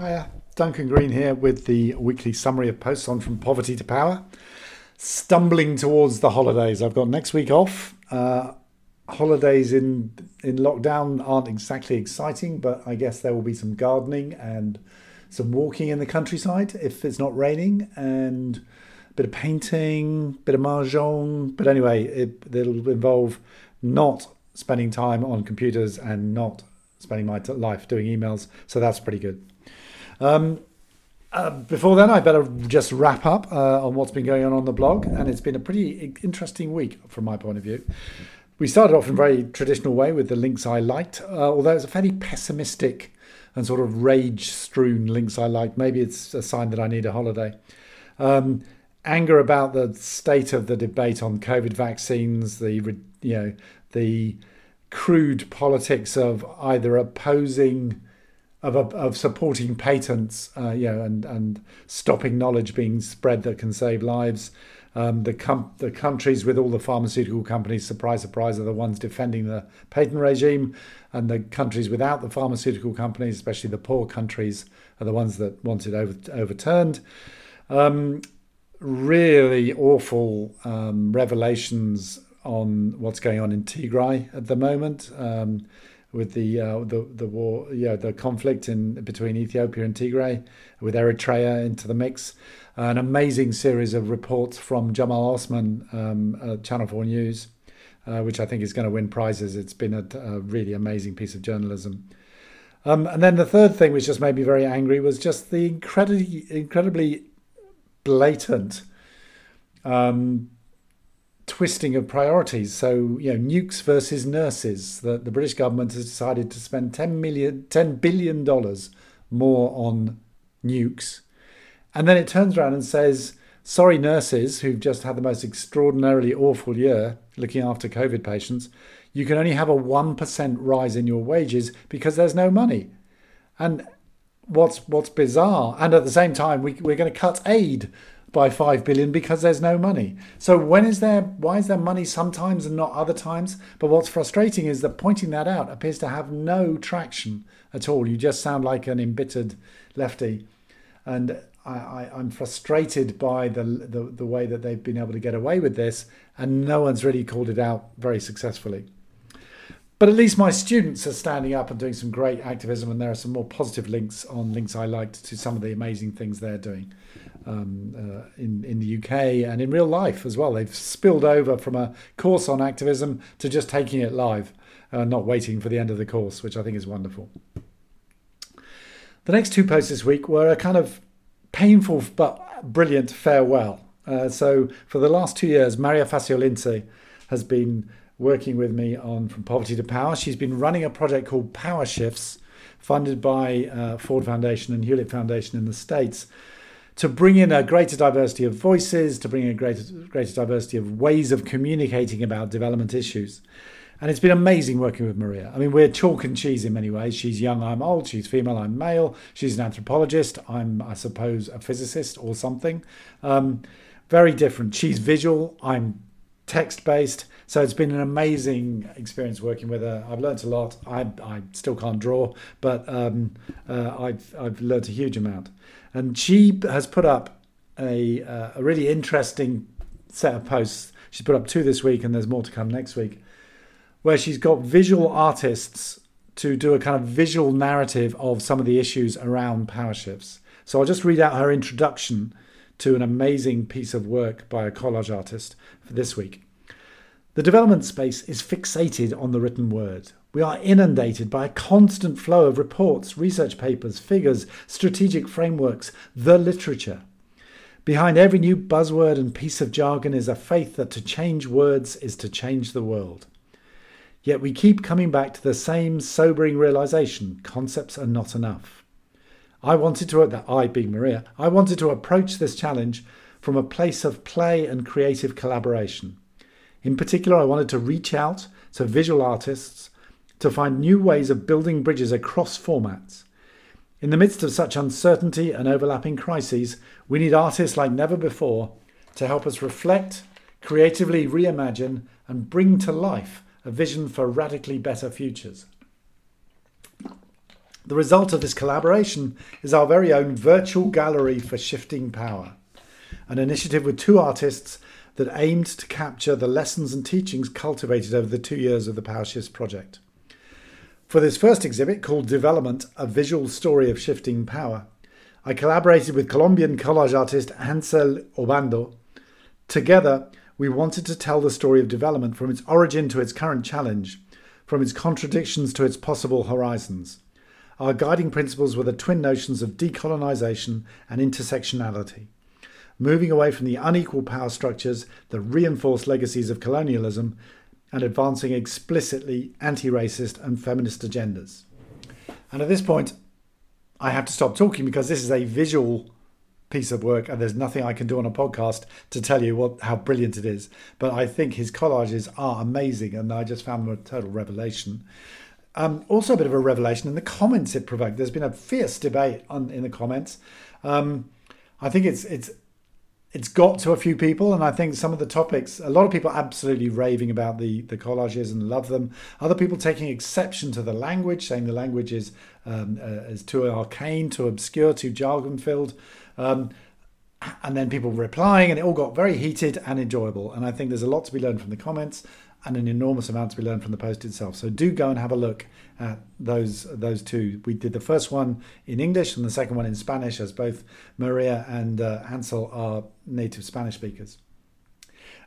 Hiya, Duncan Green here with the weekly summary of posts on From Poverty to Power. Stumbling towards the holidays. I've got next week off. Uh, holidays in in lockdown aren't exactly exciting, but I guess there will be some gardening and some walking in the countryside if it's not raining, and a bit of painting, a bit of mahjong. But anyway, it, it'll involve not spending time on computers and not spending my life doing emails. So that's pretty good. Um, uh, before then, I better just wrap up uh, on what's been going on on the blog, and it's been a pretty interesting week from my point of view. We started off in a very traditional way with the links I liked, uh, although it's a fairly pessimistic and sort of rage-strewn links I liked. Maybe it's a sign that I need a holiday. Um, anger about the state of the debate on COVID vaccines, the you know the crude politics of either opposing of, of supporting patents, uh, you know, and, and stopping knowledge being spread that can save lives. Um, the com- the countries with all the pharmaceutical companies, surprise, surprise, are the ones defending the patent regime, and the countries without the pharmaceutical companies, especially the poor countries, are the ones that want it over- overturned. Um, really awful um, revelations on what's going on in Tigray at the moment. Um, with the uh, the the war, yeah, the conflict in between Ethiopia and Tigray, with Eritrea into the mix. An amazing series of reports from Jamal Osman, um, uh, Channel Four News, uh, which I think is going to win prizes. It's been a, a really amazing piece of journalism. Um, and then the third thing, which just made me very angry, was just the incredibly incredibly blatant um, twisting of priorities. So, you know, nukes versus nurses. The, the British government has decided to spend 10 million, 10 billion dollars more on nukes. And then it turns around and says, sorry, nurses who've just had the most extraordinarily awful year looking after COVID patients, you can only have a 1% rise in your wages because there's no money. And what's what's bizarre, and at the same time, we, we're going to cut aid by 5 billion because there's no money. So when is there why is there money sometimes and not other times? But what's frustrating is that pointing that out appears to have no traction at all. You just sound like an embittered lefty. And I, am frustrated by the, the the way that they've been able to get away with this, and no one's really called it out very successfully. But at least my students are standing up and doing some great activism, and there are some more positive links on links I liked to some of the amazing things they're doing um, uh, in in the UK and in real life as well. They've spilled over from a course on activism to just taking it live, uh, not waiting for the end of the course, which I think is wonderful. The next two posts this week were a kind of painful but brilliant farewell. Uh, so for the last two years, Maria Faciolince has been working with me on From Poverty to Power. She's been running a project called Power Shifts, funded by uh, Ford Foundation and Hewlett Foundation in the States, to bring in a greater diversity of voices, to bring in a greater, greater diversity of ways of communicating about development issues. And it's been amazing working with Maria. I mean, we're chalk and cheese in many ways. She's young, I'm old. She's female, I'm male. She's an anthropologist. I'm, I suppose, a physicist or something. Um, very different. She's visual. I'm text based. So it's been an amazing experience working with her. I've learnt a lot. I, I still can't draw, but um, uh, I've, I've learnt a huge amount. And she has put up a, uh, a really interesting set of posts. She's put up two this week, and there's more to come next week, where she's got visual artists to do a kind of visual narrative of some of the issues around power shifts. So I'll just read out her introduction to an amazing piece of work by a collage artist for this week. The development space is fixated on the written word. We are inundated by a constant flow of reports, research papers, figures, strategic frameworks, the literature. Behind every new buzzword and piece of jargon is a faith that to change words is to change the world. Yet we keep coming back to the same sobering realization concepts are not enough. I wanted to, uh, that I being Maria, I wanted to approach this challenge from a place of play and creative collaboration. In particular, I wanted to reach out to visual artists to find new ways of building bridges across formats. In the midst of such uncertainty and overlapping crises, we need artists like never before to help us reflect, creatively reimagine, and bring to life a vision for radically better futures. The result of this collaboration is our very own virtual gallery for shifting power, an initiative with two artists that aimed to capture the lessons and teachings cultivated over the two years of the Power Shifts project. For this first exhibit, called Development A Visual Story of Shifting Power, I collaborated with Colombian collage artist Hansel Obando. Together, we wanted to tell the story of development from its origin to its current challenge, from its contradictions to its possible horizons. Our guiding principles were the twin notions of decolonisation and intersectionality, moving away from the unequal power structures that reinforce legacies of colonialism and advancing explicitly anti racist and feminist agendas. And at this point, I have to stop talking because this is a visual piece of work and there's nothing I can do on a podcast to tell you what how brilliant it is. But I think his collages are amazing and I just found them a total revelation. Um, also, a bit of a revelation in the comments it provoked. There's been a fierce debate on, in the comments. Um, I think it's it's it's got to a few people, and I think some of the topics, a lot of people absolutely raving about the the collages and love them. Other people taking exception to the language, saying the language is um, uh, is too arcane, too obscure, too jargon filled. Um, and then people replying, and it all got very heated and enjoyable. And I think there's a lot to be learned from the comments and an enormous amount to be learned from the post itself. So do go and have a look at those those two. We did the first one in English and the second one in Spanish, as both Maria and uh, Hansel are native Spanish speakers.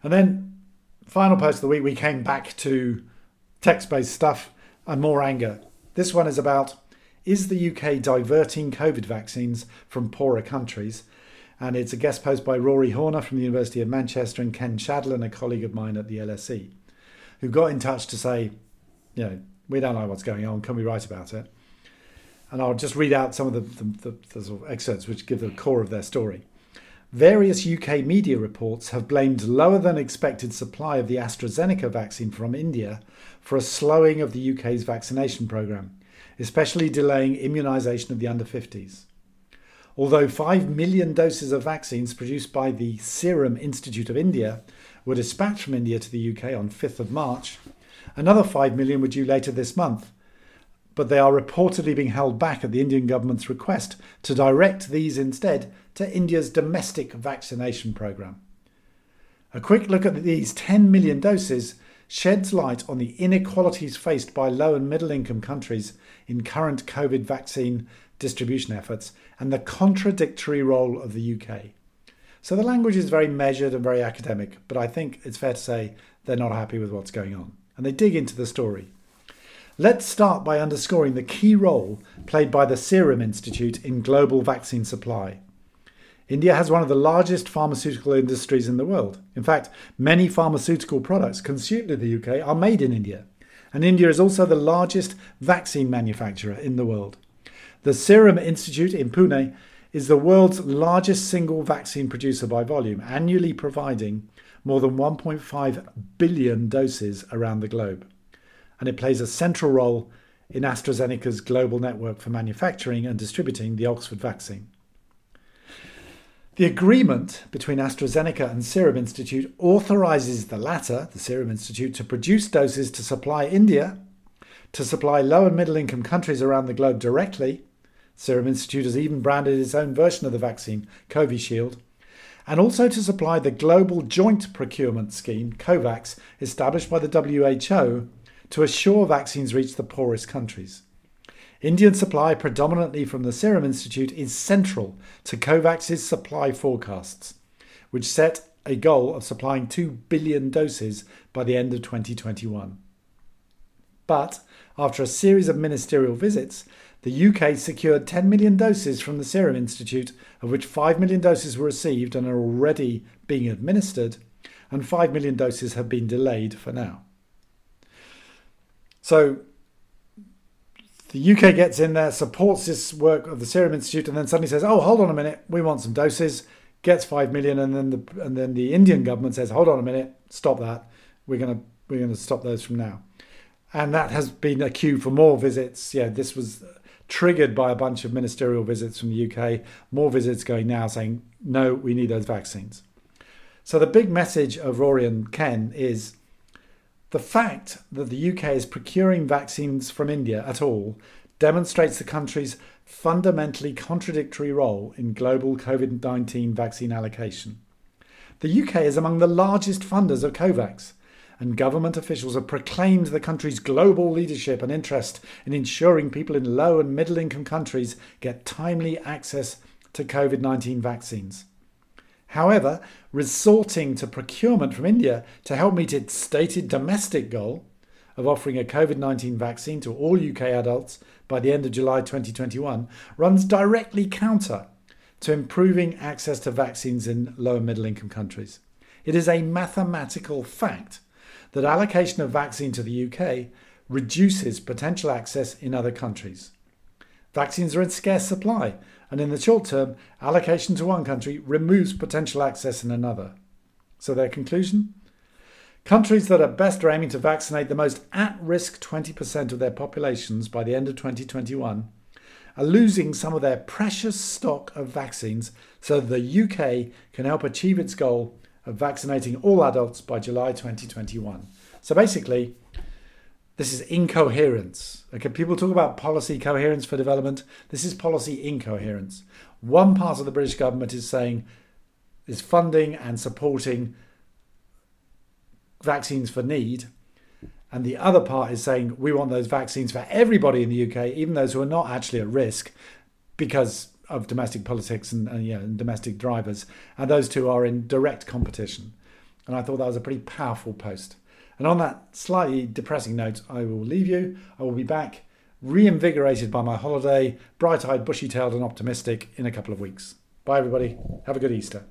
And then final post of the week, we came back to text-based stuff and more anger. This one is about is the UK diverting COVID vaccines from poorer countries? And it's a guest post by Rory Horner from the University of Manchester and Ken Shadlen, a colleague of mine at the LSE, who got in touch to say, you know, we don't know what's going on. Can we write about it? And I'll just read out some of the, the, the, the sort of excerpts which give the core of their story. Various UK media reports have blamed lower than expected supply of the AstraZeneca vaccine from India for a slowing of the UK's vaccination programme especially delaying immunisation of the under 50s. Although 5 million doses of vaccines produced by the Serum Institute of India were dispatched from India to the UK on 5th of March, another 5 million were due later this month, but they are reportedly being held back at the Indian government's request to direct these instead to India's domestic vaccination programme. A quick look at these 10 million doses sheds light on the inequalities faced by low and middle income countries in current COVID vaccine distribution efforts and the contradictory role of the UK. So the language is very measured and very academic, but I think it's fair to say they're not happy with what's going on. And they dig into the story. Let's start by underscoring the key role played by the Serum Institute in global vaccine supply. India has one of the largest pharmaceutical industries in the world. In fact, many pharmaceutical products consumed in the UK are made in India. And India is also the largest vaccine manufacturer in the world. The Serum Institute in Pune is the world's largest single vaccine producer by volume, annually providing more than 1.5 billion doses around the globe. And it plays a central role in AstraZeneca's global network for manufacturing and distributing the Oxford vaccine. The agreement between AstraZeneca and Serum Institute authorises the latter, the Serum Institute, to produce doses to supply India, to supply low and middle income countries around the globe directly. Serum Institute has even branded its own version of the vaccine, Covishield, and also to supply the Global Joint Procurement Scheme, COVAX, established by the WHO to assure vaccines reach the poorest countries. Indian supply, predominantly from the Serum Institute, is central to COVAX's supply forecasts, which set a goal of supplying 2 billion doses by the end of 2021. But after a series of ministerial visits, the UK secured 10 million doses from the Serum Institute, of which 5 million doses were received and are already being administered, and 5 million doses have been delayed for now. So the UK gets in there, supports this work of the Serum Institute, and then suddenly says, "Oh, hold on a minute, we want some doses." Gets five million, and then the and then the Indian government says, "Hold on a minute, stop that. We're gonna we're gonna stop those from now." And that has been a cue for more visits. Yeah, this was triggered by a bunch of ministerial visits from the UK. More visits going now, saying, "No, we need those vaccines." So the big message of Rory and Ken is the fact that the UK is procuring vaccines from India at all demonstrates the country's fundamentally contradictory role in global COVID 19 vaccine allocation. The UK is among the largest funders of COVAX, and government officials have proclaimed the country's global leadership and interest in ensuring people in low and middle income countries get timely access to COVID 19 vaccines. However, resorting to procurement from India to help meet its stated domestic goal of offering a COVID 19 vaccine to all UK adults by the end of July 2021 runs directly counter to improving access to vaccines in low and middle income countries. It is a mathematical fact that allocation of vaccine to the UK reduces potential access in other countries. Vaccines are in scarce supply, and in the short term, allocation to one country removes potential access in another. So, their conclusion? Countries that are best are aiming to vaccinate the most at risk 20% of their populations by the end of 2021 are losing some of their precious stock of vaccines so the UK can help achieve its goal of vaccinating all adults by July 2021. So basically, this is incoherence. Okay, people talk about policy coherence for development. This is policy incoherence. One part of the British government is saying is funding and supporting vaccines for need, and the other part is saying we want those vaccines for everybody in the UK, even those who are not actually at risk, because of domestic politics and, and, yeah, and domestic drivers. And those two are in direct competition. And I thought that was a pretty powerful post. And on that slightly depressing note, I will leave you. I will be back reinvigorated by my holiday, bright eyed, bushy tailed, and optimistic in a couple of weeks. Bye, everybody. Have a good Easter.